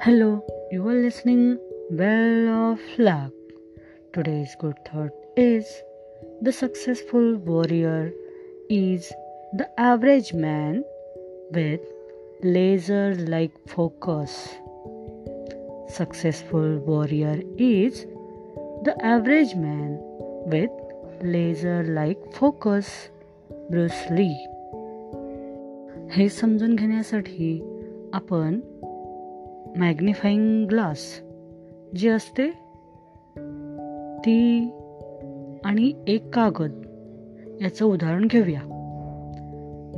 Hello, you are listening Well of Luck. Today's good thought is the successful warrior is the average man with laser like focus. Successful warrior is the average man with laser like focus. Bruce Lee हे समजून घेण्यासाठी आपण magnifying glass. जी असते ती आणि एक कागद. याचं उदाहरण घेऊया.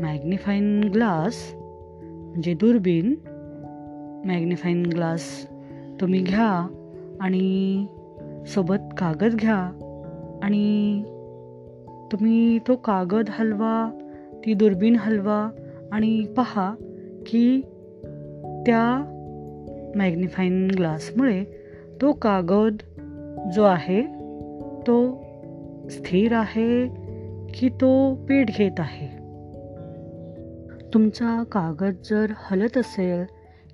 मॅग्निफाईंग ग्लास म्हणजे दुर्बीन. मॅग्निफाईंग ग्लास तुम्ही घ्या आणि सोबत कागद घ्या आणि तुम्ही तो कागद हलवा ती दुर्बीन हलवा आणि पहा की त्या मॅग्निफाईंग ग्लासमुळे तो कागद जो आहे तो स्थिर आहे की तो पेट घेत आहे? तुमचा कागद जर हलत असेल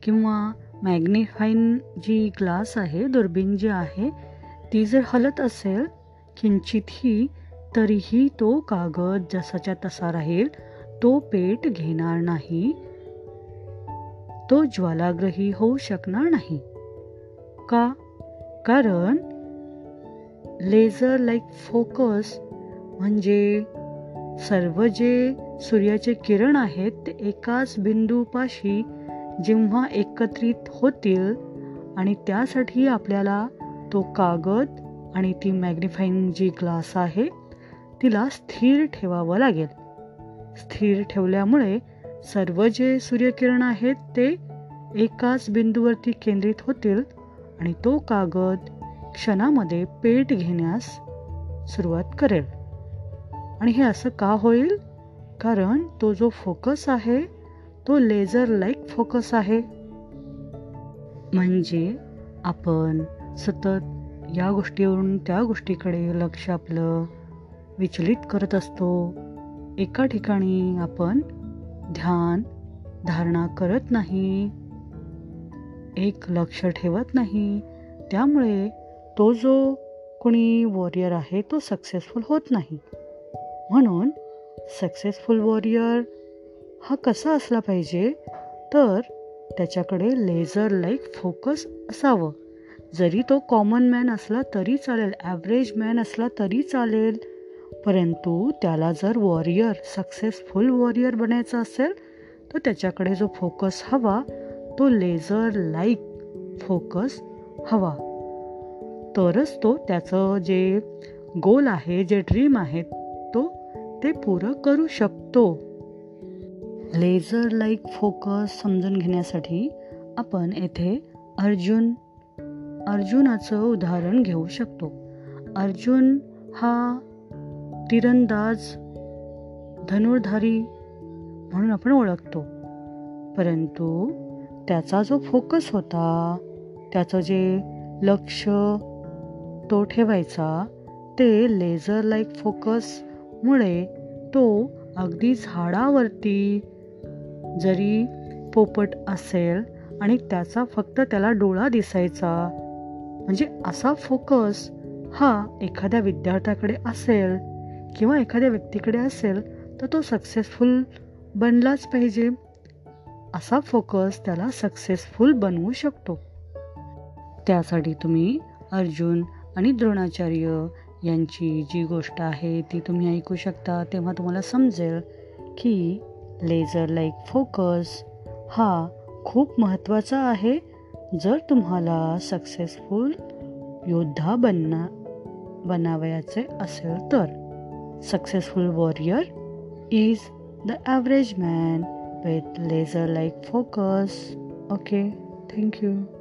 किंवा मॅग्निफाईन जी ग्लास आहे दुर्बीण जी आहे ती जर हलत असेल किंचितही तरीही तो कागद जसाच्या तसा राहील तो पेट घेणार नाही. तो ज्वालाग्रही होऊ शकणार नाही. का? कारण लेझर लाईक फोकस म्हणजे सर्व जे सूर्याचे किरण आहेत ते एकाच बिंदूपाशी जेव्हा एकत्रित होतील आणि त्यासाठी आपल्याला तो कागद आणि ती मॅग्निफाईंग जी ग्लास आहे तिला स्थिर ठेवावं लागेल. स्थिर ठेवल्यामुळे सर्व जे सूर्यकिरण आहेत ते एकाच बिंदूवरती केंद्रित होतील आणि तो कागद क्षणामध्ये पेट घेण्यास सुरुवात करेल. आणि हे असं का होईल? कारण तो जो फोकस आहे तो लेझर लाईक फोकस आहे. म्हणजे आपण सतत या गोष्टीवरून त्या गोष्टीकडे लक्ष आपलं विचलित करत असतो. एका ठिकाणी आपण ध्यान धारणा करत नाही. एक लक्ष ठेवत नाही. त्यामुळे तो जो कोणी वॉरियर आहे तो सक्सेसफुल होत नाही. म्हणून सक्सेसफुल वॉरियर हा कसा असला पाहिजे? तर त्याच्याकडे लेझर लाईक फोकस असावं. जरी तो कॉमन मॅन असला तरी चालेल ॲव्हरेज मॅन असला तरी चालेल. परंतु त्याला जर वॉरियर सक्सेसफुल वॉरियर बनायचं असेल तर त्याच्याकडे जो फोकस हवा तो लेझर लाईक फोकस हवा. तरच तो त्याचं जे गोल आहे जे ड्रीम आहे तो ते पुरं करू शकतो. लेझर लाईक फोकस समजून घेण्यासाठी आपण येथे अर्जुन अर्जुनाचं उदाहरण घेऊ शकतो. अर्जुन हा तीरंदाज धनुर्धारी म्हणून आपण ओळखतो. परंतु त्याचा जो फोकस होता त्याचं जे लक्ष तो ठेवायचा ते लेझर लाईक फोकसमुळे तो अगदी झाडावरती जरी पोपट असेल आणि त्याचा फक्त त्याला डोळा दिसायचा म्हणजे असा फोकस हा एखाद्या विद्यार्थ्याकडे असेल किंवा एखाद्या व्यक्तीकडे असेल तर तो सक्सेसफुल बनलाच पाहिजे. असा फोकस त्याला सक्सेसफुल बनवू शकतो. त्यासाठी तुम्ही अर्जुन आणि द्रोणाचार्य यांची जी गोष्ट आहे ती तुम्ही ऐकू शकता. तेव्हा तुम्हाला समजेल की लेझर लाईक फोकस हा खूप महत्त्वाचा आहे जर तुम्हाला सक्सेसफुल योद्धा बनना बनावयाचे असेल तर. Successful warrior is the average man with laser like focus. Okay, thank you.